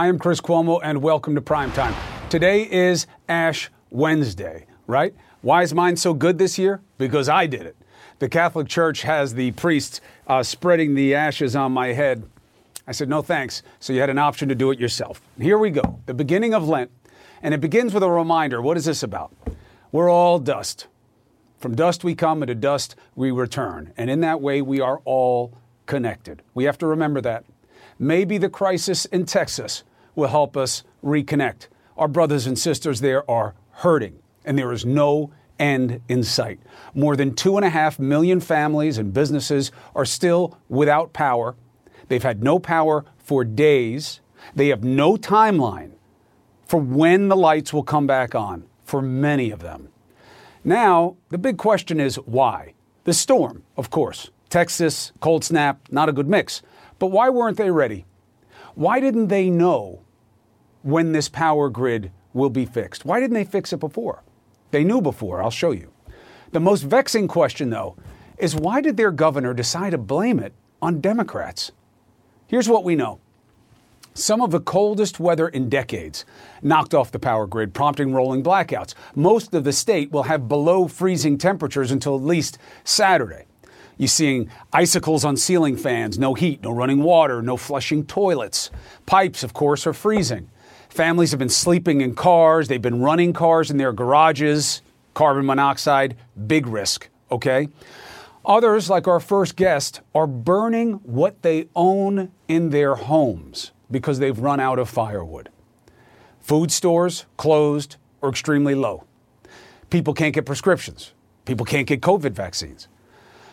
I am Chris Cuomo, and welcome to Prime Time. Today is Ash Wednesday, right? Why is mine so good this year? Because I did it. The Catholic Church has the priests uh, spreading the ashes on my head. I said, no thanks. So you had an option to do it yourself. Here we go, the beginning of Lent. And it begins with a reminder what is this about? We're all dust. From dust we come, and to dust we return. And in that way, we are all connected. We have to remember that. Maybe the crisis in Texas will help us reconnect. Our brothers and sisters there are hurting, and there is no end in sight. More than two and a half million families and businesses are still without power. They've had no power for days. They have no timeline for when the lights will come back on for many of them. Now, the big question is why? The storm, of course. Texas, cold snap, not a good mix. But why weren't they ready? Why didn't they know when this power grid will be fixed? Why didn't they fix it before? They knew before, I'll show you. The most vexing question, though, is why did their governor decide to blame it on Democrats? Here's what we know. Some of the coldest weather in decades knocked off the power grid, prompting rolling blackouts. Most of the state will have below freezing temperatures until at least Saturday. You're seeing icicles on ceiling fans, no heat, no running water, no flushing toilets. Pipes, of course, are freezing. Families have been sleeping in cars, they've been running cars in their garages. Carbon monoxide, big risk, okay? Others, like our first guest, are burning what they own in their homes because they've run out of firewood. Food stores closed or extremely low. People can't get prescriptions. People can't get COVID vaccines.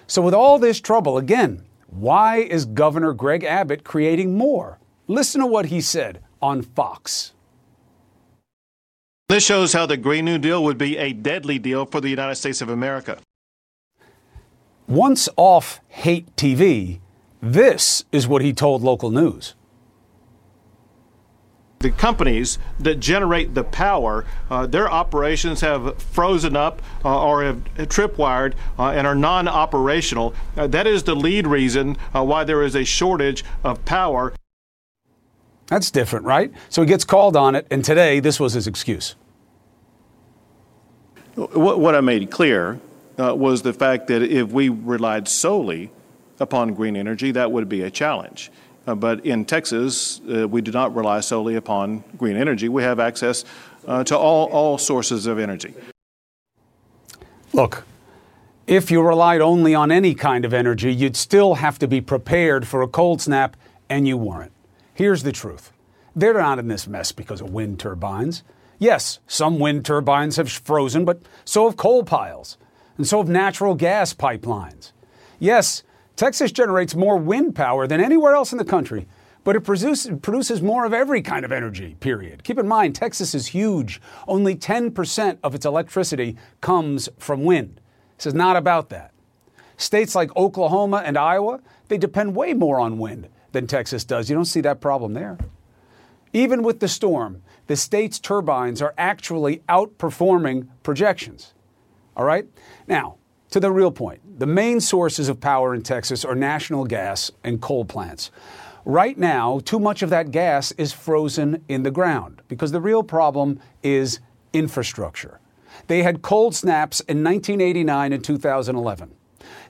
So, with all this trouble, again, why is Governor Greg Abbott creating more? Listen to what he said on Fox. This shows how the Green New Deal would be a deadly deal for the United States of America. Once off hate TV, this is what he told local news. The companies that generate the power, uh, their operations have frozen up uh, or have tripwired uh, and are non operational. Uh, that is the lead reason uh, why there is a shortage of power. That's different, right? So he gets called on it, and today this was his excuse. What I made clear uh, was the fact that if we relied solely upon green energy, that would be a challenge. Uh, but in Texas, uh, we do not rely solely upon green energy. We have access uh, to all, all sources of energy. Look, if you relied only on any kind of energy, you'd still have to be prepared for a cold snap, and you weren't. Here's the truth they're not in this mess because of wind turbines. Yes, some wind turbines have frozen, but so have coal piles, and so have natural gas pipelines. Yes, Texas generates more wind power than anywhere else in the country, but it produces, more of every kind of energy, period. Keep in mind, Texas is huge. Only 10% of its electricity comes from wind. This is not about that. States like Oklahoma and Iowa, they depend way more on wind than Texas does. You don't see that problem there. Even with the storm, the state's turbines are actually outperforming projections. All right? Now, to the real point. The main sources of power in Texas are national gas and coal plants. Right now, too much of that gas is frozen in the ground because the real problem is infrastructure. They had cold snaps in 1989 and 2011.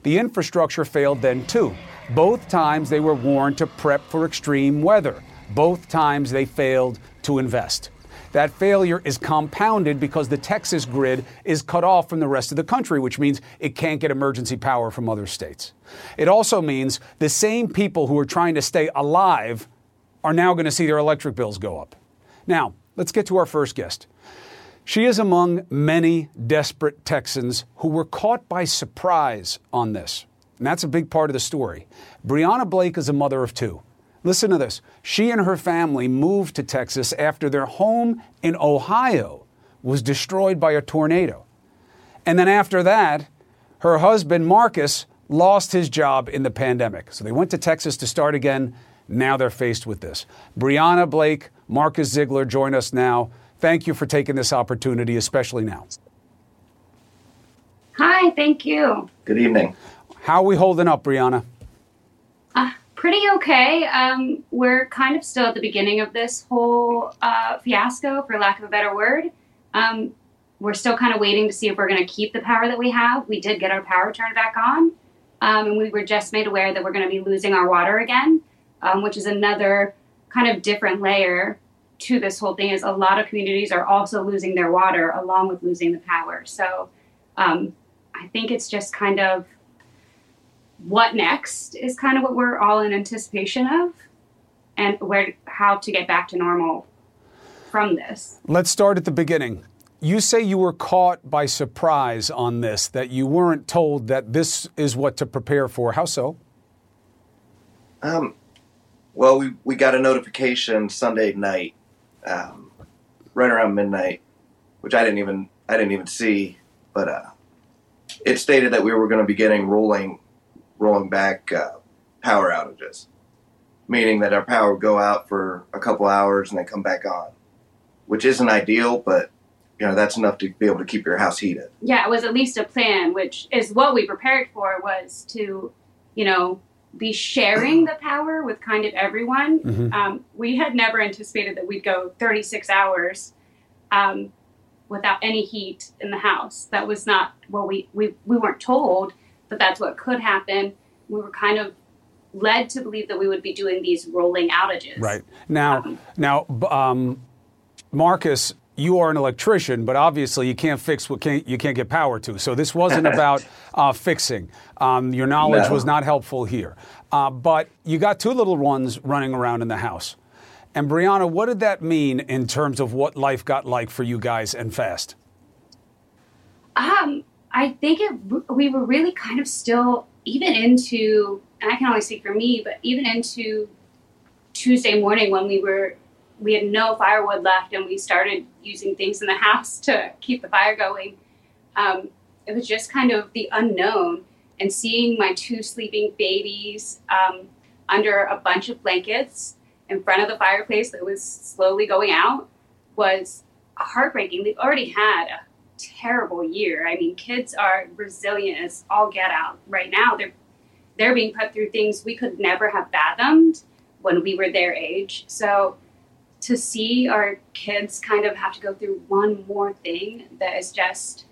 The infrastructure failed then too. Both times they were warned to prep for extreme weather. Both times they failed to invest. That failure is compounded because the Texas grid is cut off from the rest of the country, which means it can't get emergency power from other states. It also means the same people who are trying to stay alive are now going to see their electric bills go up. Now, let's get to our first guest. She is among many desperate Texans who were caught by surprise on this. And that's a big part of the story. Brianna Blake is a mother of two. Listen to this. She and her family moved to Texas after their home in Ohio was destroyed by a tornado. And then after that, her husband, Marcus, lost his job in the pandemic. So they went to Texas to start again. Now they're faced with this. Brianna Blake, Marcus Ziegler join us now. Thank you for taking this opportunity, especially now. Hi, thank you. Good evening. How are we holding up, Brianna? Pretty okay. Um, we're kind of still at the beginning of this whole uh, fiasco, for lack of a better word. Um, we're still kind of waiting to see if we're going to keep the power that we have. We did get our power turned back on, um, and we were just made aware that we're going to be losing our water again, um, which is another kind of different layer to this whole thing. Is a lot of communities are also losing their water along with losing the power. So um, I think it's just kind of what next is kind of what we're all in anticipation of, and where how to get back to normal from this. Let's start at the beginning. You say you were caught by surprise on this, that you weren't told that this is what to prepare for. How so? Um, well, we, we got a notification Sunday night, um, right around midnight, which I didn't even I didn't even see, but uh, it stated that we were going to be getting rolling rolling back uh, power outages, meaning that our power would go out for a couple hours and then come back on, which isn't ideal, but you know that's enough to be able to keep your house heated. Yeah, it was at least a plan, which is what we prepared for was to, you know, be sharing the power with kind of everyone. Mhm. Um, we had never anticipated that we'd go 36 hours um, without any heat in the house. That was not what we, we we weren't told that that's what could happen. We were kind of led to believe that we would be doing these rolling outages. Right. Now, Um, now, um, Marcus, you are an electrician, but obviously you can't fix what can't, you can't get power to. So this wasn't about uh, fixing. Um, your knowledge No. was not helpful here. Uh, but you got two little ones running around in the house. And Brianna, what did that mean in terms of what life got like for you guys and fast? Um, I think it, we were really kind of still even into, and I can only speak for me, but even into Tuesday morning when we were we had no firewood left and we started using things in the house to keep the fire going. Um, it was just kind of the unknown and seeing my two sleeping babies um, under a bunch of blankets in front of the fireplace that was slowly going out was heartbreaking. They've already had a terrible year. I mean, kids are resilient as all get out right now. They're they're being put through things we could never have fathomed when we were their age. So to see our kids kind of have to go through one more thing that is just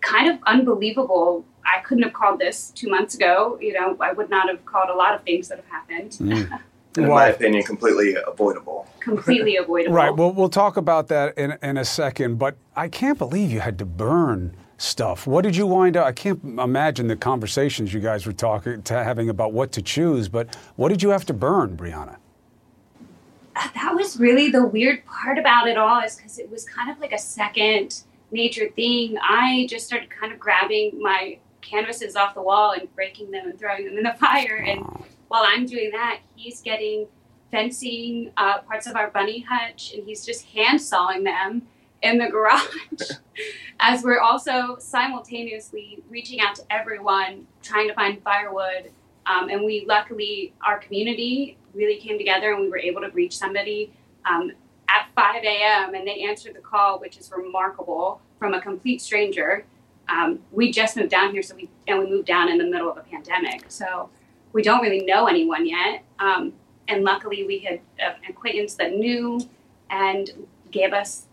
kind of unbelievable. I couldn't have called this two months ago. You know, I would not have called a lot of things that have happened. Mm. In Wow. my opinion, completely avoidable. Completely avoidable. Right. Well, we'll talk about that in, in a second. But I can't believe you had to burn stuff. What did you wind up? I can't imagine the conversations you guys were talking to having about what to choose. But what did you have to burn, Brianna? Uh, that was really the weird part about it all is because it was kind of like a second nature thing. I just started kind of grabbing my canvases off the wall and breaking them and throwing them in the fire. And while I'm doing that, he's getting fencing uh, parts of our bunny hutch and he's just hand sawing them in the garage as we're also simultaneously reaching out to everyone trying to find firewood um, and we luckily our community really came together and we were able to reach somebody um, at 5 a.m. and they answered the call, which is remarkable from a complete stranger. Um, we just moved down here, so we and we moved down in the middle of a pandemic, so we don't really know anyone yet. Um, and luckily, we had an acquaintance that knew and gave us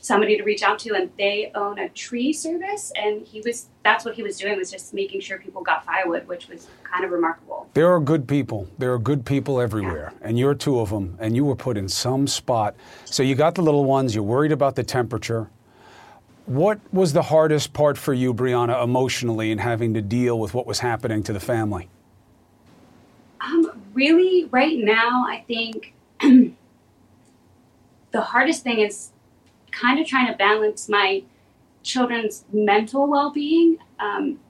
somebody to reach out to and they own a tree service and he was that's what he was doing was just making sure people got firewood which was kind of remarkable There are good people. There are good people everywhere, and you're two of them. And you were put in some spot. So you got the little ones. You're worried about the temperature. What was the hardest part for you, Brianna, emotionally, in having to deal with what was happening to the family? Um, really, right now, I think the hardest thing is kind of trying to balance my children's mental well being. Um,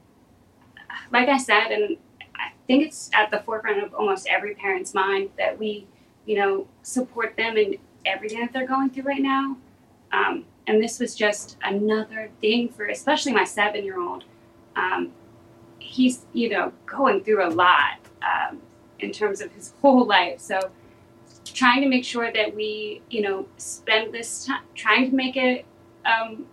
like I said, and I think it's at the forefront of almost every parent's mind that we, you know, support them in everything that they're going through right now. Um, and this was just another thing for, especially my seven year old. Um, he's, you know, going through a lot um, in terms of his whole life. So, trying to make sure that we, you know, spend this time trying to make it um,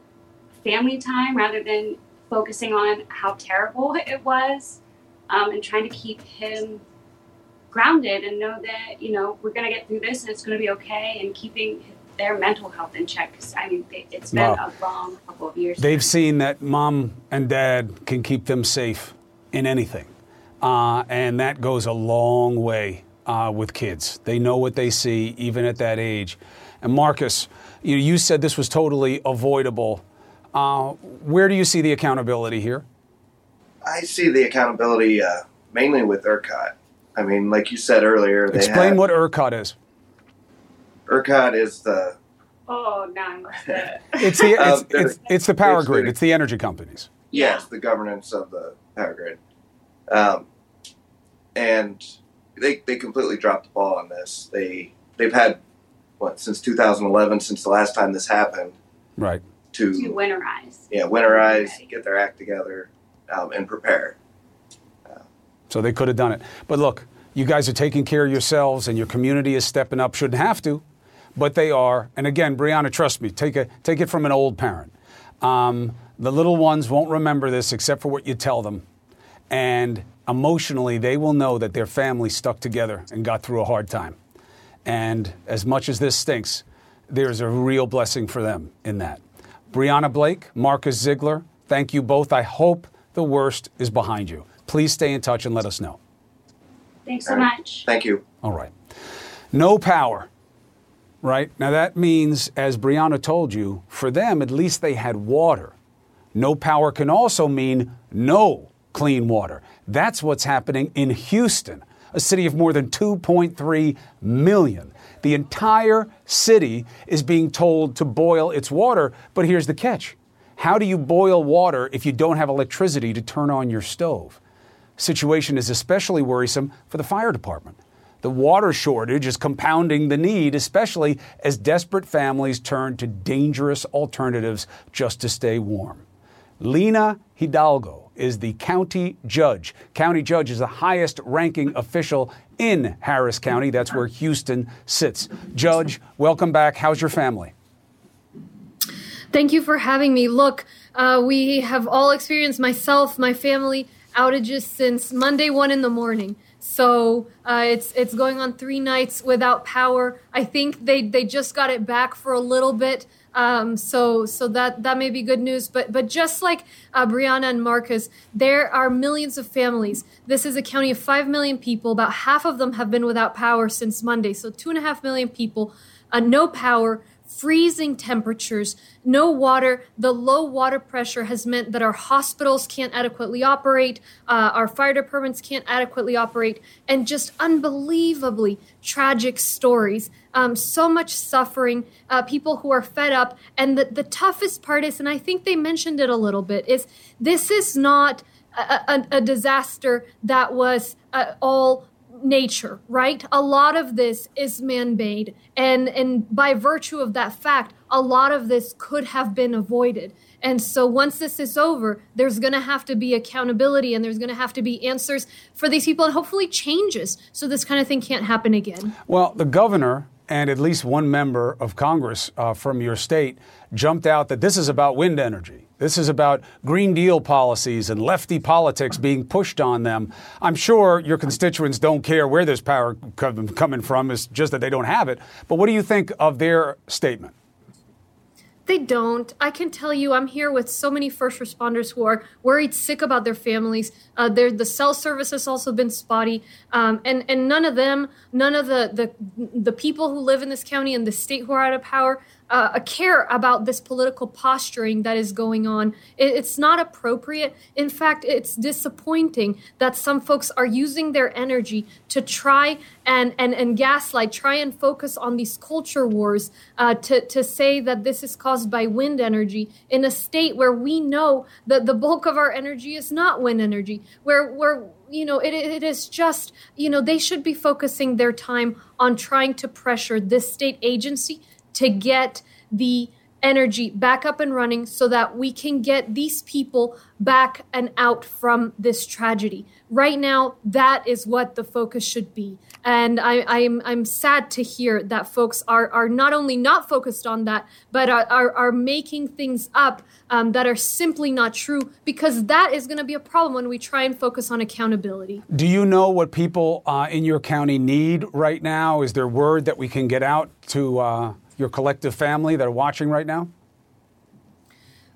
family time rather than focusing on how terrible it was, um, and trying to keep him grounded and know that you know we're going to get through this and it's going to be okay and keeping their mental health in check because i mean they, it's been wow. a long couple of years they've seen that mom and dad can keep them safe in anything uh, and that goes a long way uh, with kids they know what they see even at that age and marcus you, you said this was totally avoidable uh, where do you see the accountability here i see the accountability uh, mainly with ERCOT I mean, like you said earlier, explain have, what ERCOT is. ERCOT is the. Oh, no, it's the it's, um, it's, it's, the power grid. It's the energy companies. Yes, the governance of the power grid, um, and they they completely dropped the ball on this. They they've had what since 2011, since the last time this happened, right? To, to winterize. Yeah, winterize, right. get their act together, um, and prepare. So they could have done it. But look, you guys are taking care of yourselves and your community is stepping up. Shouldn't have to, but they are. And again, Brianna, trust me, take, a, take it from an old parent. Um, the little ones won't remember this except for what you tell them. And emotionally, they will know that their family stuck together and got through a hard time. And as much as this stinks, there's a real blessing for them in that. Brianna Blake, Marcus Ziegler, thank you both. I hope the worst is behind you please stay in touch and let us know. Thanks so much. Thank you. All right. No power, right? Now that means, as Brianna told you, for them, at least they had water. No power can also mean no clean water. That's what's happening in Houston, a city of more than 2.3 million. The entire city is being told to boil its water, but here's the catch. How do you boil water if you don't have electricity to turn on your stove? situation is especially worrisome for the fire department. The water shortage is compounding the need, especially as desperate families turn to dangerous alternatives just to stay warm. Lina Hidalgo is the county judge. County judge is the highest ranking official in Harris County. That's where Houston sits. Judge, welcome back. How's your family? Thank you for having me. Look, uh, we have all experienced myself, my family, outages since Monday one in the morning. So uh, it's it's going on three nights without power. I think they they just got it back for a little bit. Um, so so that that may be good news. But but just like uh, Brianna and Marcus, there are millions of families. This is a county of five million people. About half of them have been without power since Monday. So two and a half million people, uh, no power freezing temperatures, no water. The low water pressure has meant that our hospitals can't adequately operate, uh, our fire departments can't adequately operate, and just unbelievably tragic stories. Um, so much suffering, uh, people who are fed up. And the, the toughest part is, and I think they mentioned it a little bit, is this is not a, a, a disaster that was uh, all nature, right? A lot of this is man-made, and and by virtue of that fact, a lot of this could have been avoided. And so once this is over, there's going to have to be accountability and there's going to have to be answers for these people and hopefully changes so this kind of thing can't happen again. Well, the governor and at least one member of Congress uh, from your state jumped out that this is about wind energy. This is about Green Deal policies and lefty politics being pushed on them. I'm sure your constituents don't care where this power coming from. It's just that they don't have it. But what do you think of their statement? They don't. I can tell you, I'm here with so many first responders who are worried sick about their families. Uh, the cell service has also been spotty, um, and and none of them, none of the the the people who live in this county and the state who are out of power, uh, care about this political posturing that is going on. It, it's not appropriate. In fact, it's disappointing that some folks are using their energy to try and, and, and gaslight, try and focus on these culture wars uh, to, to say that this is caused by wind energy in a state where we know that the bulk of our energy is not wind energy, where, where you know, it, it is just, you know, they should be focusing their time on trying to pressure this state agency to get the energy back up and running so that we can get these people back and out from this tragedy. Right now, that is what the focus should be. And I, am I'm, I'm sad to hear that folks are, are not only not focused on that, but are, are, are making things up um, that are simply not true because that is going to be a problem when we try and focus on accountability. Do you know what people uh, in your county need right now? Is there word that we can get out to uh, your collective family that are watching right now?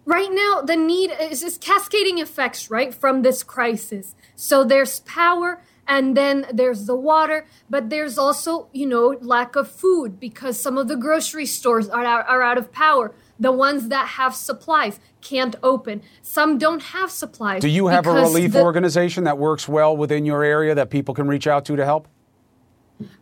Right now, the need is just cascading effects, right, from this crisis. So there's power and then there's the water, but there's also, you know, lack of food because some of the grocery stores are out, are out of power. The ones that have supplies can't open. Some don't have supplies. Do you have a relief the, organization that works well within your area that people can reach out to to help?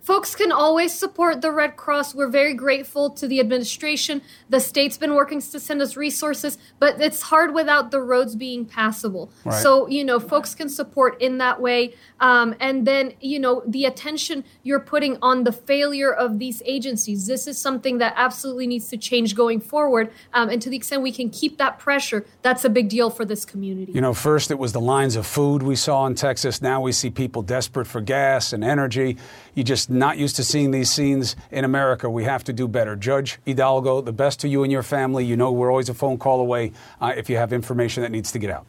Folks can always support the Red Cross. We're very grateful to the administration. The state's been working to send us resources, but it's hard without the roads being passable. Right. So, you know, folks can support in that way. Um, and then, you know, the attention you're putting on the failure of these agencies. This is something that absolutely needs to change going forward. Um, and to the extent we can keep that pressure, that's a big deal for this community. You know, first it was the lines of food we saw in Texas. Now we see people desperate for gas and energy. You just not used to seeing these scenes in America. We have to do better. Judge Hidalgo, the best to you and your family. You know we're always a phone call away uh, if you have information that needs to get out.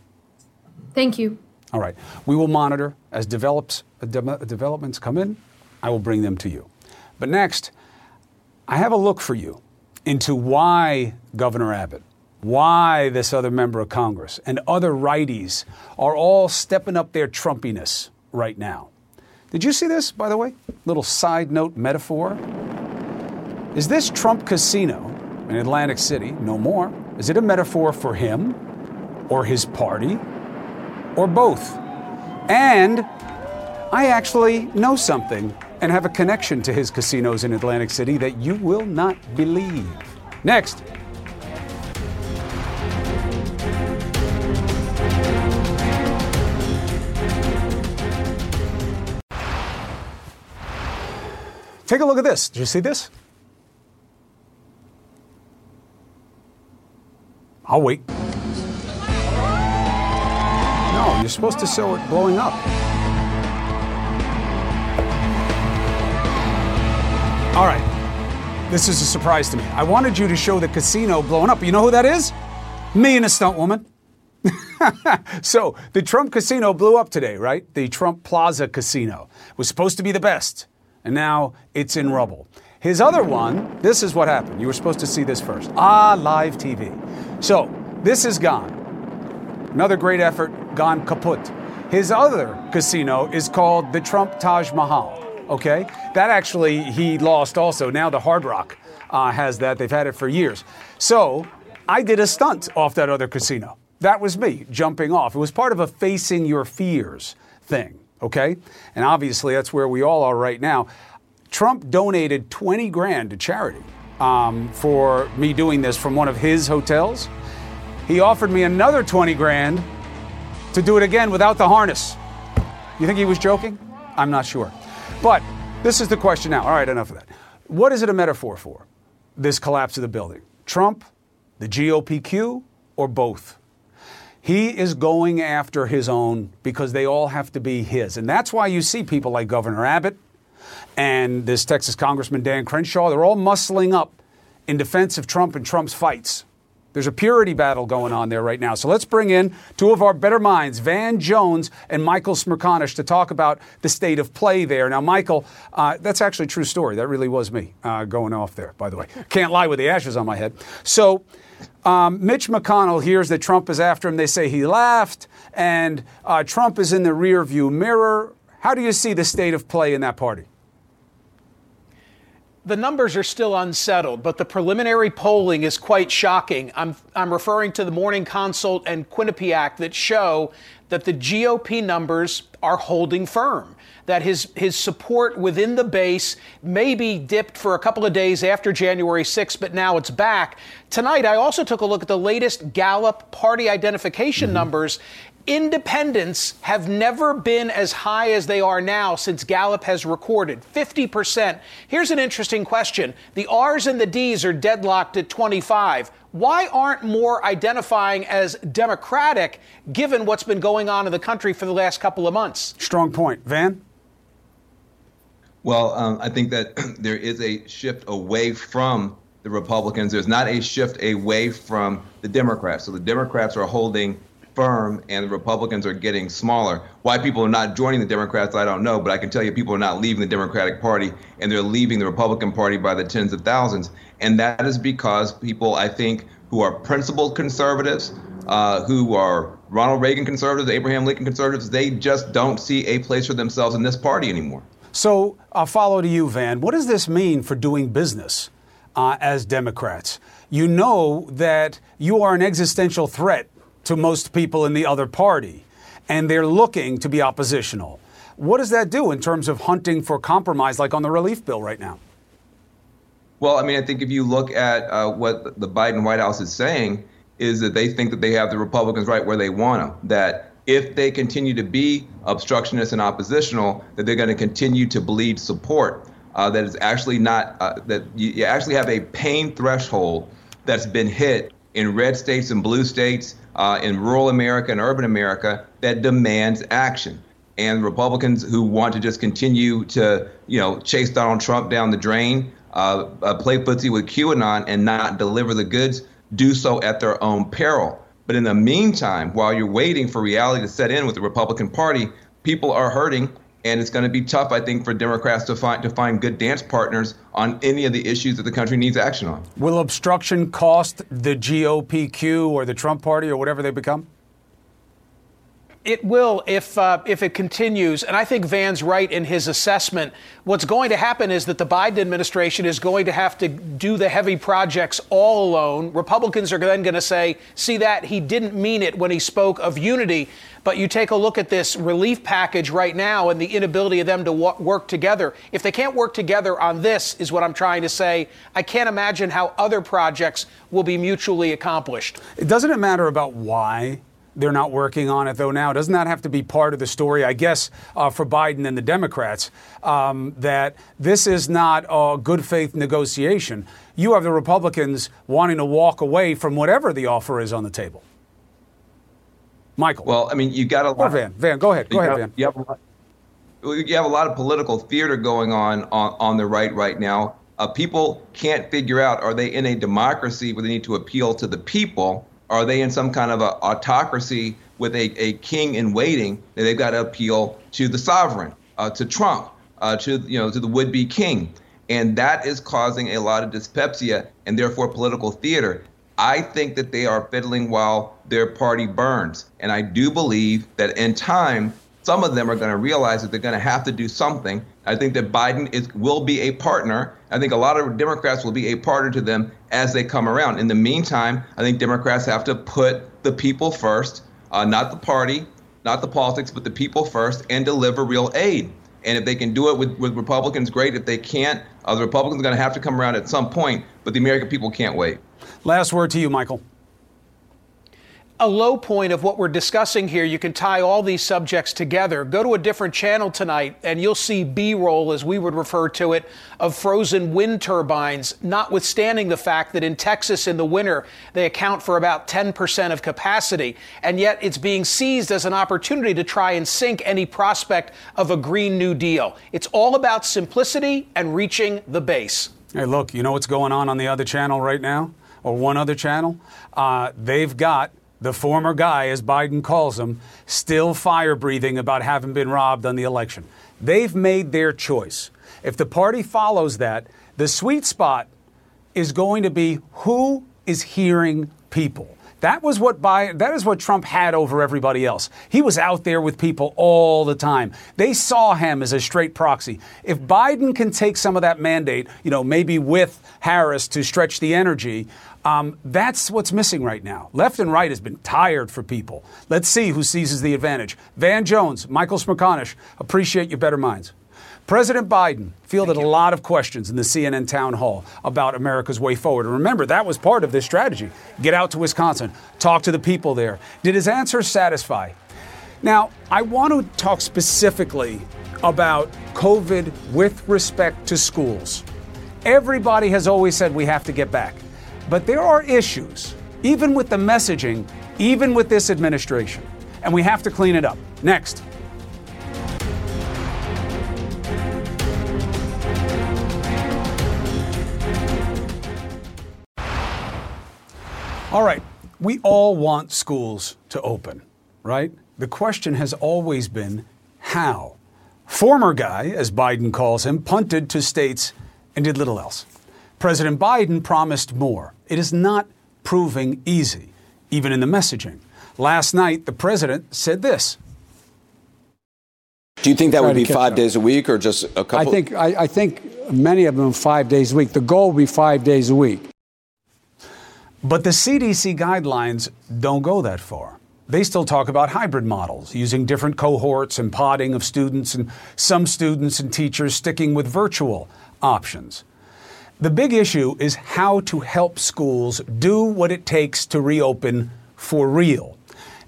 Thank you. All right. We will monitor as develops, uh, de- developments come in. I will bring them to you. But next, I have a look for you into why Governor Abbott, why this other member of Congress, and other righties are all stepping up their Trumpiness right now. Did you see this, by the way? Little side note metaphor. Is this Trump Casino in Atlantic City, no more, is it a metaphor for him or his party or both? And I actually know something and have a connection to his casinos in Atlantic City that you will not believe. Next. Take a look at this. Did you see this? I'll wait. No, you're supposed to show it blowing up. All right. This is a surprise to me. I wanted you to show the casino blowing up. You know who that is? Me and a stunt woman. so the Trump casino blew up today, right? The Trump Plaza casino it was supposed to be the best and now it's in rubble. His other one, this is what happened. You were supposed to see this first. Ah, live TV. So this is gone. Another great effort, gone kaput. His other casino is called the Trump Taj Mahal. Okay? That actually he lost also. Now the Hard Rock uh, has that. They've had it for years. So I did a stunt off that other casino. That was me jumping off. It was part of a facing your fears thing okay? And obviously, that's where we all are right now. Trump donated 20 grand to charity um, for me doing this from one of his hotels. He offered me another 20 grand to do it again without the harness. You think he was joking? I'm not sure. But this is the question now. All right, enough of that. What is it a metaphor for? This collapse of the building? Trump, the GOPQ, or both? He is going after his own because they all have to be his. And that's why you see people like Governor Abbott and this Texas Congressman Dan Crenshaw, they're all muscling up in defense of Trump and Trump's fights. There's a purity battle going on there right now. So let's bring in two of our better minds, Van Jones and Michael Smerconish, to talk about the state of play there. Now, Michael, uh, that's actually a true story. That really was me uh, going off there, by the way. Can't lie with the ashes on my head. So, um, Mitch McConnell hears that Trump is after him. They say he laughed, and uh, Trump is in the rearview mirror. How do you see the state of play in that party? The numbers are still unsettled, but the preliminary polling is quite shocking. I'm, I'm referring to the Morning Consult and Quinnipiac that show that the GOP numbers are holding firm that his, his support within the base maybe dipped for a couple of days after January 6th, but now it's back. Tonight, I also took a look at the latest Gallup party identification mm-hmm. numbers. independents have never been as high as they are now since Gallup has recorded 50%. Here's an interesting question. The R's and the D's are deadlocked at 25. Why aren't more identifying as Democratic given what's been going on in the country for the last couple of months? Strong point. Van? Well, um, I think that there is a shift away from the Republicans. There's not a shift away from the Democrats. So the Democrats are holding firm and the Republicans are getting smaller. Why people are not joining the Democrats, I don't know, but I can tell you people are not leaving the Democratic Party and they're leaving the Republican Party by the tens of thousands. And that is because people, I think, who are principled conservatives, uh, who are Ronald Reagan conservatives, Abraham Lincoln conservatives, they just don't see a place for themselves in this party anymore. So I'll follow to you, Van. What does this mean for doing business uh, as Democrats? You know that you are an existential threat to most people in the other party, and they're looking to be oppositional. What does that do in terms of hunting for compromise, like on the relief bill right now? Well, I mean, I think if you look at uh, what the Biden White House is saying, is that they think that they have the Republicans right where they want them. That if they continue to be obstructionist and oppositional, that they're going to continue to bleed support. Uh, that is actually not uh, that you, you actually have a pain threshold that's been hit in red states and blue states uh, in rural America and urban America that demands action. And Republicans who want to just continue to, you know, chase Donald Trump down the drain, uh, uh, play footsie with QAnon, and not deliver the goods, do so at their own peril. But in the meantime, while you're waiting for reality to set in with the Republican Party, people are hurting and it's going to be tough, I think, for Democrats to find to find good dance partners on any of the issues that the country needs action on. Will obstruction cost the GOPQ or the Trump Party or whatever they become? It will if uh, if it continues, and I think Van's right in his assessment. What's going to happen is that the Biden administration is going to have to do the heavy projects all alone. Republicans are then going to say, "See that he didn't mean it when he spoke of unity." But you take a look at this relief package right now and the inability of them to w- work together. If they can't work together on this, is what I'm trying to say. I can't imagine how other projects will be mutually accomplished. Doesn't it matter about why they're not working on it, though, now. Doesn't that have to be part of the story, I guess, uh, for Biden and the Democrats, um, that this is not a good faith negotiation? You have the Republicans wanting to walk away from whatever the offer is on the table. Michael. Well, I mean, you got a lot. Or Van. Van, go ahead. Go ahead, have, Van. You have, lot, you have, a lot of political theater going on on, on the right right now. Uh, people can't figure out are they in a democracy where they need to appeal to the people are they in some kind of a autocracy with a, a king in waiting that they've got to appeal to the sovereign, uh, to Trump, uh, to you know to the would-be king, and that is causing a lot of dyspepsia and therefore political theater. I think that they are fiddling while their party burns, and I do believe that in time some of them are going to realize that they're going to have to do something. I think that Biden is, will be a partner. I think a lot of Democrats will be a partner to them as they come around. In the meantime, I think Democrats have to put the people first, uh, not the party, not the politics, but the people first, and deliver real aid. And if they can do it with, with Republicans, great. If they can't, uh, the Republicans are going to have to come around at some point, but the American people can't wait. Last word to you, Michael a low point of what we're discussing here. You can tie all these subjects together. Go to a different channel tonight, and you'll see B roll, as we would refer to it, of frozen wind turbines, notwithstanding the fact that in Texas in the winter, they account for about 10% of capacity. And yet it's being seized as an opportunity to try and sink any prospect of a Green New Deal. It's all about simplicity and reaching the base. Hey, look, you know what's going on on the other channel right now? Or one other channel? Uh, they've got the former guy, as Biden calls him, still fire breathing about having been robbed on the election. They've made their choice. If the party follows that, the sweet spot is going to be who is hearing people. That was what Biden, that is what Trump had over everybody else. He was out there with people all the time. They saw him as a straight proxy. If Biden can take some of that mandate, you know, maybe with Harris to stretch the energy, um, that's what's missing right now. Left and right has been tired for people. Let's see who seizes the advantage. Van Jones, Michael Smerconish, appreciate your better minds. President Biden fielded a lot of questions in the CNN town hall about America's way forward. And remember, that was part of this strategy. Get out to Wisconsin, talk to the people there. Did his answers satisfy? Now, I want to talk specifically about COVID with respect to schools. Everybody has always said we have to get back, but there are issues, even with the messaging, even with this administration, and we have to clean it up. Next. All right, we all want schools to open, right? The question has always been how. Former guy, as Biden calls him, punted to states and did little else. President Biden promised more. It is not proving easy, even in the messaging. Last night, the president said this. Do you think that would be five days a week or just a couple? I think I, I think many of them five days a week. The goal would be five days a week. But the CDC guidelines don't go that far. They still talk about hybrid models, using different cohorts and podding of students, and some students and teachers sticking with virtual options. The big issue is how to help schools do what it takes to reopen for real.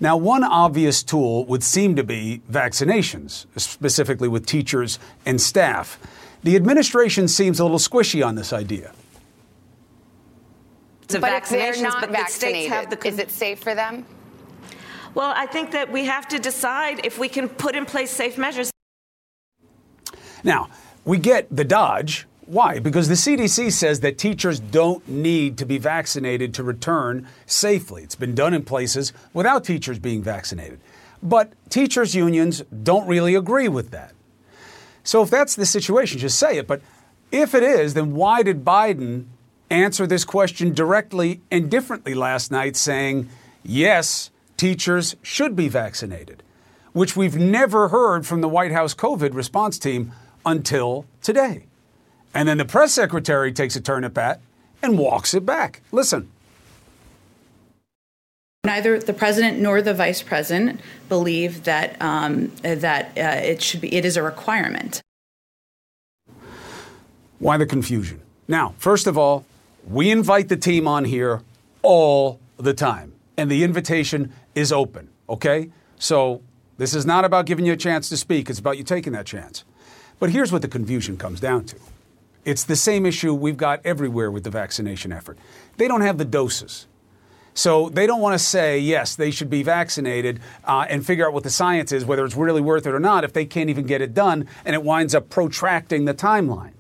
Now, one obvious tool would seem to be vaccinations, specifically with teachers and staff. The administration seems a little squishy on this idea but vaccinations, if they're not vaccinated, the have the. Is it safe for them? Well, I think that we have to decide if we can put in place safe measures. Now, we get the dodge. Why? Because the CDC says that teachers don't need to be vaccinated to return safely. It's been done in places without teachers being vaccinated. But teachers' unions don't really agree with that. So if that's the situation, just say it. But if it is, then why did Biden answer this question directly and differently last night, saying, yes, teachers should be vaccinated, which we've never heard from the White House COVID response team until today. And then the press secretary takes a turn at bat and walks it back. Listen. Neither the president nor the vice president believe that um, that uh, it should be. It is a requirement. Why the confusion? Now, first of all, we invite the team on here all the time, and the invitation is open, okay? So this is not about giving you a chance to speak, it's about you taking that chance. But here's what the confusion comes down to it's the same issue we've got everywhere with the vaccination effort. They don't have the doses. So they don't want to say, yes, they should be vaccinated uh, and figure out what the science is, whether it's really worth it or not, if they can't even get it done and it winds up protracting the timeline.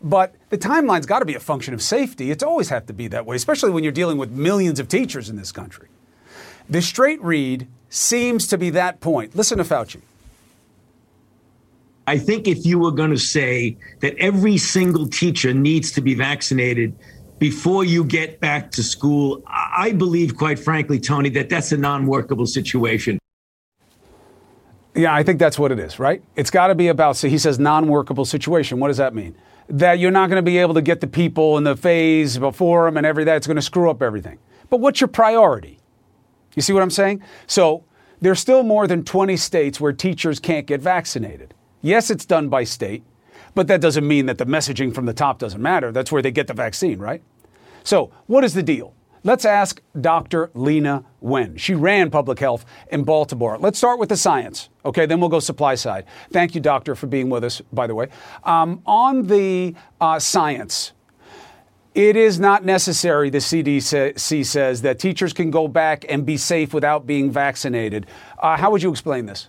But the timeline's got to be a function of safety. It's always have to be that way, especially when you're dealing with millions of teachers in this country. The straight read seems to be that point. Listen to Fauci. I think if you were going to say that every single teacher needs to be vaccinated before you get back to school, I believe, quite frankly, Tony, that that's a non workable situation. Yeah, I think that's what it is, right? It's got to be about, so he says non workable situation. What does that mean? that you're not going to be able to get the people in the phase before them and every that. It's going to screw up everything. But what's your priority? You see what I'm saying? So there's still more than 20 states where teachers can't get vaccinated. Yes, it's done by state, but that doesn't mean that the messaging from the top doesn't matter. That's where they get the vaccine, right? So, what is the deal? Let's ask Dr. Leana Wen. She ran public health in Baltimore. Let's start with the science. Okay, then we'll go supply side. Thank you, doctor, for being with us, by the way. Um, on the uh, science, it is not necessary, the CDC says, that teachers can go back and be safe without being vaccinated. Uh, how would you explain this?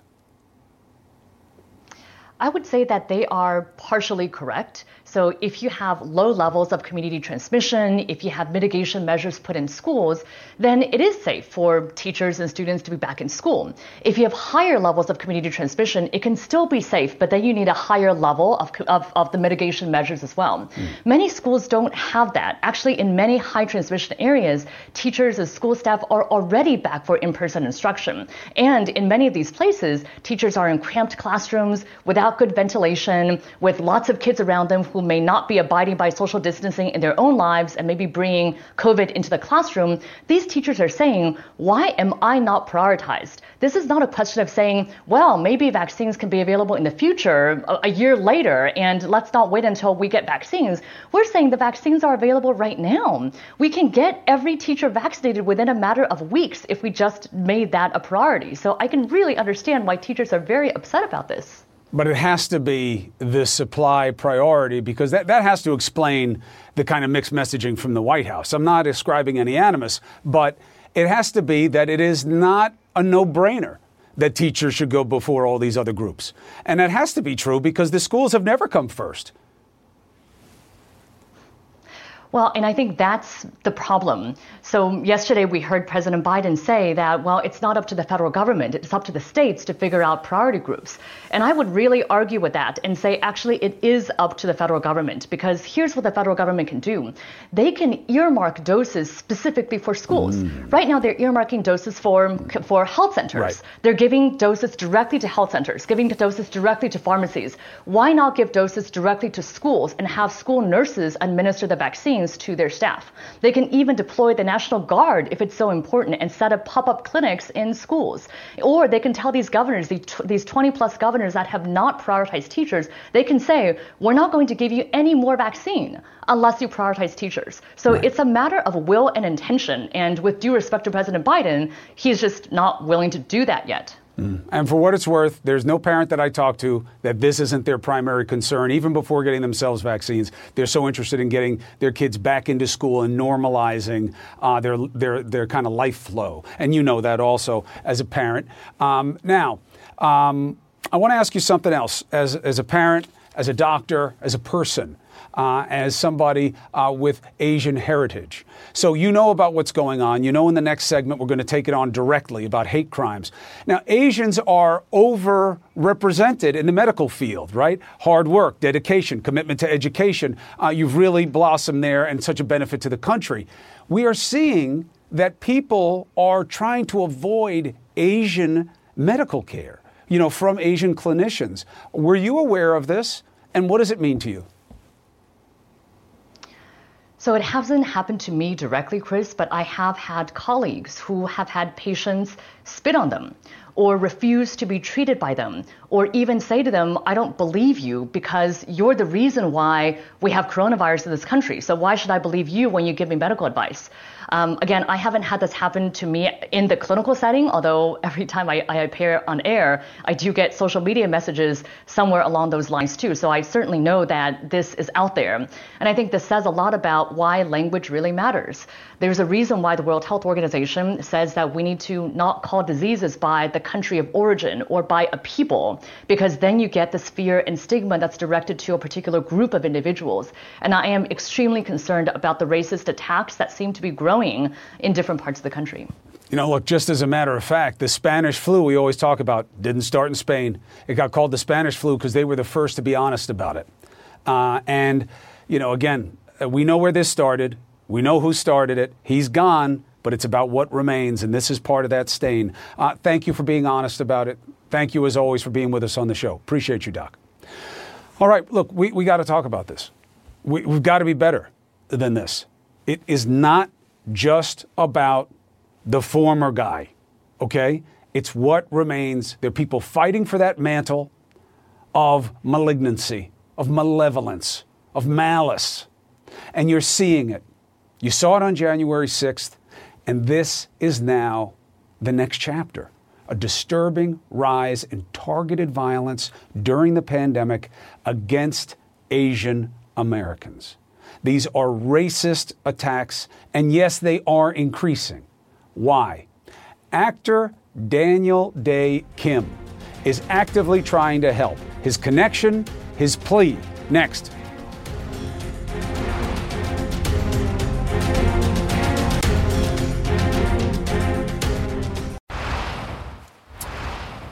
I would say that they are partially correct. So if you have low levels of community transmission, if you have mitigation measures put in schools, then it is safe for teachers and students to be back in school. If you have higher levels of community transmission, it can still be safe, but then you need a higher level of, of, of the mitigation measures as well. Mm. Many schools don't have that. Actually, in many high transmission areas, teachers and school staff are already back for in-person instruction. And in many of these places, teachers are in cramped classrooms without good ventilation, with lots of kids around them who who may not be abiding by social distancing in their own lives and maybe bringing COVID into the classroom, these teachers are saying, why am I not prioritized? This is not a question of saying, well, maybe vaccines can be available in the future, a, a year later, and let's not wait until we get vaccines. We're saying the vaccines are available right now. We can get every teacher vaccinated within a matter of weeks if we just made that a priority. So I can really understand why teachers are very upset about this. But it has to be the supply priority because that, that has to explain the kind of mixed messaging from the White House. I'm not ascribing any animus, but it has to be that it is not a no brainer that teachers should go before all these other groups. And that has to be true because the schools have never come first. Well, and I think that's the problem. So, yesterday we heard President Biden say that, well, it's not up to the federal government, it's up to the states to figure out priority groups. And I would really argue with that and say, actually, it is up to the federal government because here's what the federal government can do they can earmark doses specifically for schools. Mm. Right now, they're earmarking doses for, for health centers. Right. They're giving doses directly to health centers, giving doses directly to pharmacies. Why not give doses directly to schools and have school nurses administer the vaccine? To their staff. They can even deploy the National Guard if it's so important and set up pop up clinics in schools. Or they can tell these governors, these 20 plus governors that have not prioritized teachers, they can say, we're not going to give you any more vaccine unless you prioritize teachers. So right. it's a matter of will and intention. And with due respect to President Biden, he's just not willing to do that yet. And for what it's worth, there's no parent that I talk to that this isn't their primary concern, even before getting themselves vaccines. They're so interested in getting their kids back into school and normalizing uh, their, their, their kind of life flow. And you know that also as a parent. Um, now, um, I want to ask you something else. As, as a parent, as a doctor, as a person, uh, as somebody uh, with Asian heritage. So you know about what's going on. You know in the next segment we're going to take it on directly about hate crimes. Now, Asians are overrepresented in the medical field, right? Hard work, dedication, commitment to education. Uh, you've really blossomed there and such a benefit to the country. We are seeing that people are trying to avoid Asian medical care, you know, from Asian clinicians. Were you aware of this? And what does it mean to you? So it hasn't happened to me directly, Chris, but I have had colleagues who have had patients spit on them or refuse to be treated by them or even say to them, I don't believe you because you're the reason why we have coronavirus in this country. So why should I believe you when you give me medical advice? Um, again, I haven't had this happen to me in the clinical setting, although every time I, I appear on air, I do get social media messages somewhere along those lines too. So I certainly know that this is out there. And I think this says a lot about why language really matters. There's a reason why the World Health Organization says that we need to not call diseases by the country of origin or by a people, because then you get this fear and stigma that's directed to a particular group of individuals. And I am extremely concerned about the racist attacks that seem to be growing in different parts of the country. You know, look, just as a matter of fact, the Spanish flu we always talk about didn't start in Spain. It got called the Spanish flu because they were the first to be honest about it. Uh, and, you know, again, we know where this started. We know who started it. He's gone, but it's about what remains, and this is part of that stain. Uh, thank you for being honest about it. Thank you, as always, for being with us on the show. Appreciate you, Doc. All right, look, we, we got to talk about this. We, we've got to be better than this. It is not just about the former guy, okay? It's what remains. There are people fighting for that mantle of malignancy, of malevolence, of malice. And you're seeing it. You saw it on January 6th, and this is now the next chapter a disturbing rise in targeted violence during the pandemic against Asian Americans. These are racist attacks, and yes, they are increasing. Why? Actor Daniel Dae Kim is actively trying to help. His connection, his plea. Next.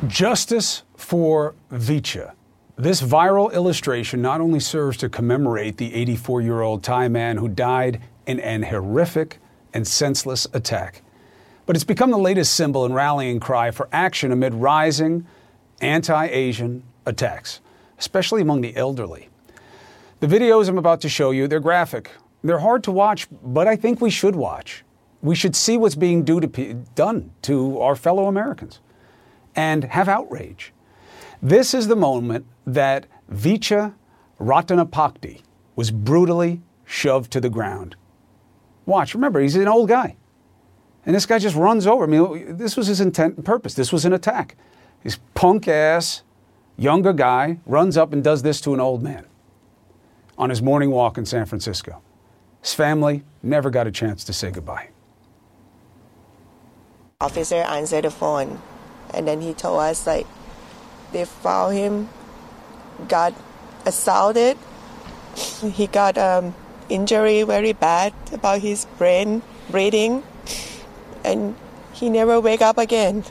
Justice for Vicha. This viral illustration not only serves to commemorate the 84 year old Thai man who died in an horrific and senseless attack, but it's become the latest symbol and rallying cry for action amid rising anti Asian attacks, especially among the elderly. The videos I'm about to show you, they're graphic. They're hard to watch, but I think we should watch. We should see what's being to, done to our fellow Americans and have outrage. This is the moment that Vicha Ratanapakdi was brutally shoved to the ground. Watch, remember, he's an old guy. And this guy just runs over. I mean, this was his intent and purpose. This was an attack. This punk ass, younger guy runs up and does this to an old man on his morning walk in San Francisco. His family never got a chance to say goodbye. Officer answered the phone, and then he told us like they found him, got assaulted. He got um, injury very bad about his brain breathing, and he never wake up again.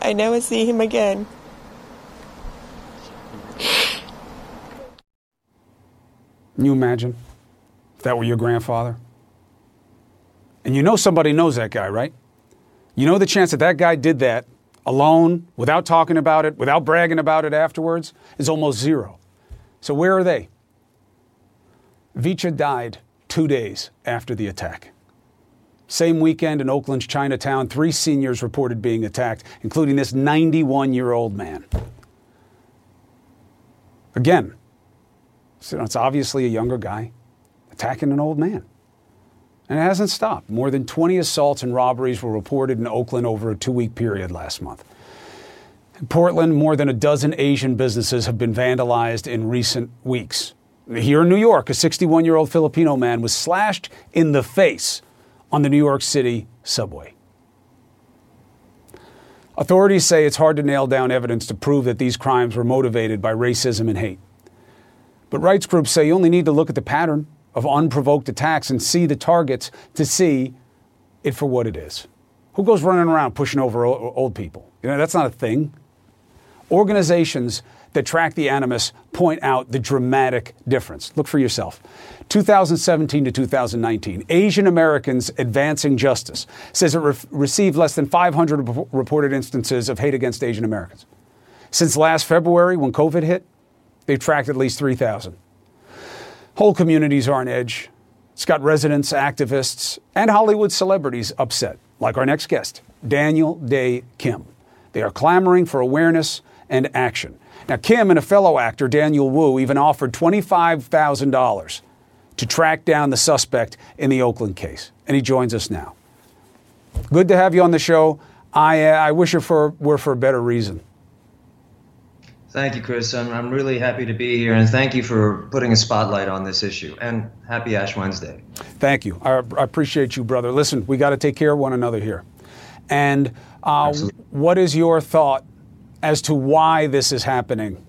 I never see him again. Can you imagine if that were your grandfather? And you know somebody knows that guy, right? You know the chance that that guy did that alone, without talking about it, without bragging about it afterwards, is almost zero. So where are they? Vicha died two days after the attack. Same weekend in Oakland's Chinatown, three seniors reported being attacked, including this 91 year old man. Again, it's obviously a younger guy attacking an old man. And it hasn't stopped. More than 20 assaults and robberies were reported in Oakland over a two week period last month. In Portland, more than a dozen Asian businesses have been vandalized in recent weeks. Here in New York, a 61 year old Filipino man was slashed in the face on the New York City subway. Authorities say it's hard to nail down evidence to prove that these crimes were motivated by racism and hate. But rights groups say you only need to look at the pattern of unprovoked attacks and see the targets to see it for what it is. Who goes running around pushing over old people? You know, that's not a thing. Organizations that track the animus point out the dramatic difference. Look for yourself. 2017 to 2019, Asian Americans Advancing Justice says it re- received less than 500 reported instances of hate against Asian Americans. Since last February, when COVID hit, they've tracked at least 3,000. Whole communities are on edge. It's got residents, activists, and Hollywood celebrities upset, like our next guest, Daniel Dae Kim. They are clamoring for awareness and action. Now, Kim and a fellow actor, Daniel Wu, even offered $25,000 to track down the suspect in the Oakland case. And he joins us now. Good to have you on the show. I, uh, I wish it for, were for a better reason. Thank you, Chris. I'm, I'm really happy to be here, and thank you for putting a spotlight on this issue. And happy Ash Wednesday. Thank you. I, I appreciate you, brother. Listen, we got to take care of one another here. And uh, what is your thought as to why this is happening?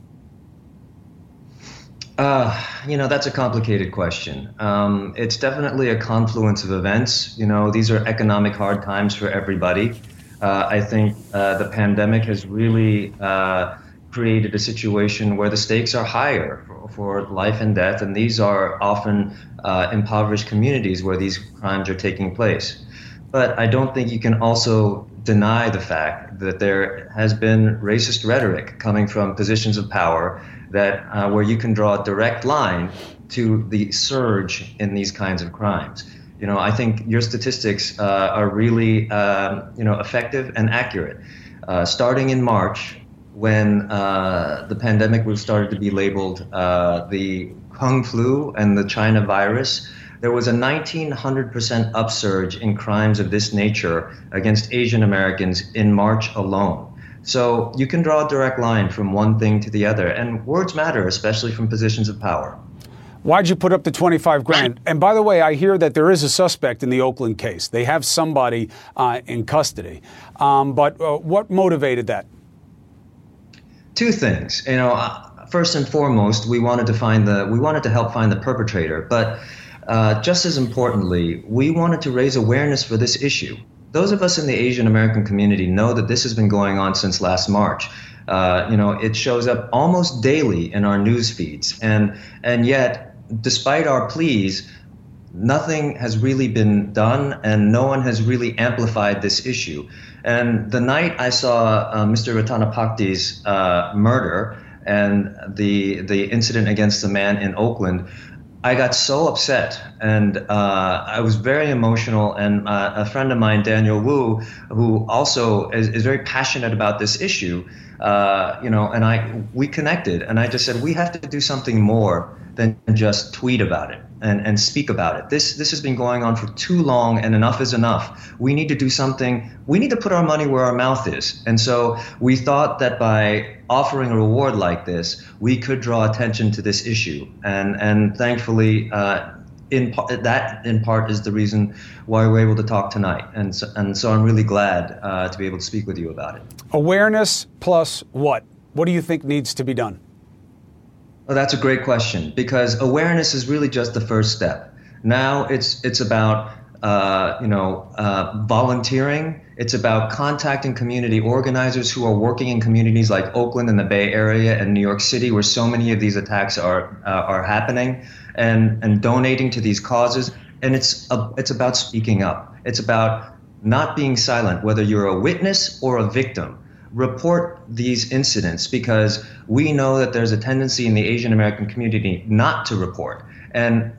Uh, you know, that's a complicated question. Um, it's definitely a confluence of events. You know, these are economic hard times for everybody. Uh, I think uh, the pandemic has really uh, created a situation where the stakes are higher for, for life and death, and these are often uh, impoverished communities where these crimes are taking place. But I don't think you can also deny the fact that there has been racist rhetoric coming from positions of power that uh, where you can draw a direct line to the surge in these kinds of crimes. You know, I think your statistics uh, are really, um, you know, effective and accurate. Uh, starting in March, when uh, the pandemic was started to be labeled uh, the Kung flu and the China virus, there was a 1900% upsurge in crimes of this nature against Asian Americans in March alone. So you can draw a direct line from one thing to the other, and words matter, especially from positions of power. Why'd you put up the 25 grand? And by the way, I hear that there is a suspect in the Oakland case. They have somebody uh, in custody. Um, but uh, what motivated that? Two things. You know, uh, first and foremost, we wanted to find the we wanted to help find the perpetrator, but uh, just as importantly, we wanted to raise awareness for this issue. Those of us in the Asian American community know that this has been going on since last March. Uh, you know, it shows up almost daily in our news feeds, and and yet, despite our pleas, nothing has really been done, and no one has really amplified this issue. And the night I saw uh, Mr. Ratanapakdi's uh, murder, and the the incident against the man in Oakland, I got so upset and uh, I was very emotional. And uh, a friend of mine, Daniel Wu, who also is, is very passionate about this issue, uh, you know, and I we connected, and I just said we have to do something more than just tweet about it and, and speak about it. This this has been going on for too long, and enough is enough. We need to do something. We need to put our money where our mouth is. And so we thought that by offering a reward like this, we could draw attention to this issue. And and thankfully. Uh, in that in part is the reason why we're able to talk tonight, and so, and so I'm really glad uh, to be able to speak with you about it. Awareness plus what? What do you think needs to be done? Oh, that's a great question because awareness is really just the first step. Now it's it's about uh, you know uh, volunteering. It's about contacting community organizers who are working in communities like Oakland and the Bay Area and New York City, where so many of these attacks are uh, are happening, and and donating to these causes. And it's a, it's about speaking up. It's about not being silent, whether you're a witness or a victim report these incidents because we know that there's a tendency in the Asian American community not to report. And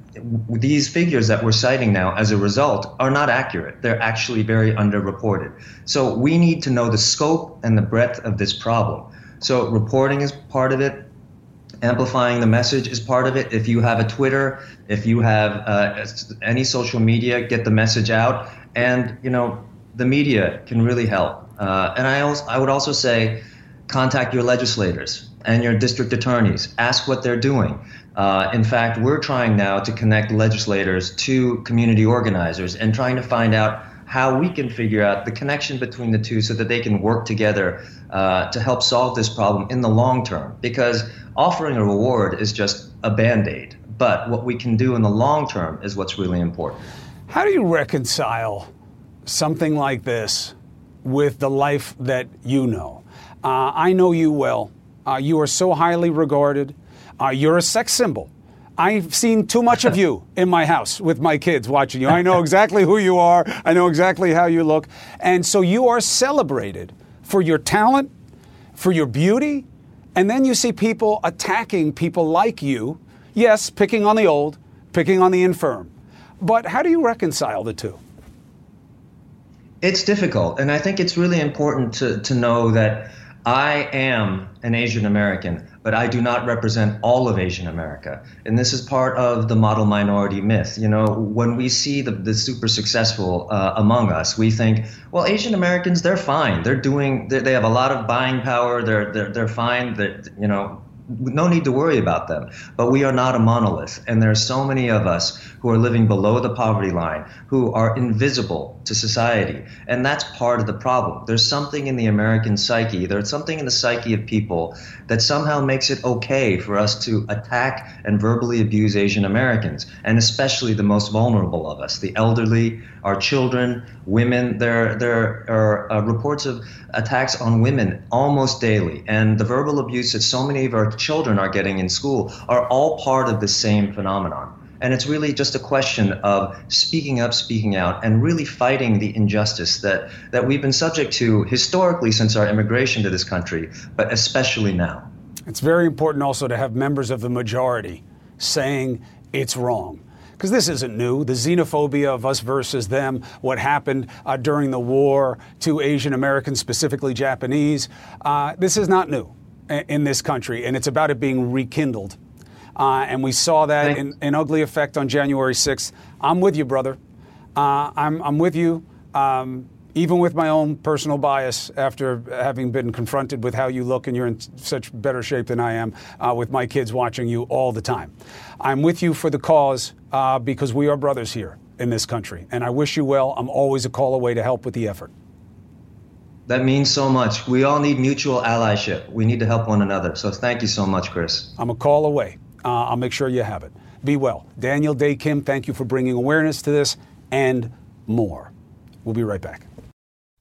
these figures that we're citing now as a result are not accurate. They're actually very underreported. So we need to know the scope and the breadth of this problem. So reporting is part of it. Amplifying the message is part of it. If you have a Twitter, if you have uh, any social media, get the message out. And, you know, the media can really help. Uh, and I, also, I would also say contact your legislators and your district attorneys. Ask what they're doing. Uh, in fact, we're trying now to connect legislators to community organizers and trying to find out how we can figure out the connection between the two so that they can work together uh, to help solve this problem in the long term. Because offering a reward is just a band aid. But what we can do in the long term is what's really important. How do you reconcile something like this with the life that you know. Uh, I know you well. Uh, you are so highly regarded. Uh, you're a sex symbol. I've seen too much of you in my house with my kids watching you. I know exactly who you are. I know exactly how you look. And so you are celebrated for your talent, for your beauty, and then you see people attacking people like you. Yes, picking on the old, picking on the infirm. But how do you reconcile the two? It's difficult. And I think it's really important to, to know that I am an Asian American, but I do not represent all of Asian America. And this is part of the model minority myth. You know, when we see the, the super successful uh, among us, we think, well, Asian Americans, they're fine. They're doing, they, they have a lot of buying power. They're, they're, they're fine. They're, you know, no need to worry about them. But we are not a monolith. And there are so many of us who are living below the poverty line, who are invisible to society. And that's part of the problem. There's something in the American psyche, there's something in the psyche of people that somehow makes it okay for us to attack and verbally abuse Asian Americans, and especially the most vulnerable of us, the elderly, our children, women. There, there are uh, reports of attacks on women almost daily. And the verbal abuse that so many of our children are getting in school are all part of the same phenomenon. And it's really just a question of speaking up, speaking out, and really fighting the injustice that, that we've been subject to historically since our immigration to this country, but especially now. It's very important also to have members of the majority saying it's wrong because this isn't new. The xenophobia of us versus them, what happened uh, during the war to Asian Americans, specifically Japanese, uh, this is not new in this country, and it's about it being rekindled. Uh, and we saw that in, in, ugly effect on January 6th. I'm with you, brother. Uh, I'm, I'm with you. Um, even with my own personal bias, after having been confronted with how you look and you're in such better shape than I am, uh, with my kids watching you all the time. I'm with you for the cause uh, because we are brothers here in this country. And I wish you well. I'm always a call away to help with the effort. That means so much. We all need mutual allyship. We need to help one another. So thank you so much, Chris. I'm a call away. Uh, I'll make sure you have it. Be well. Daniel Dae Kim, thank you for bringing awareness to this and more. We'll be right back.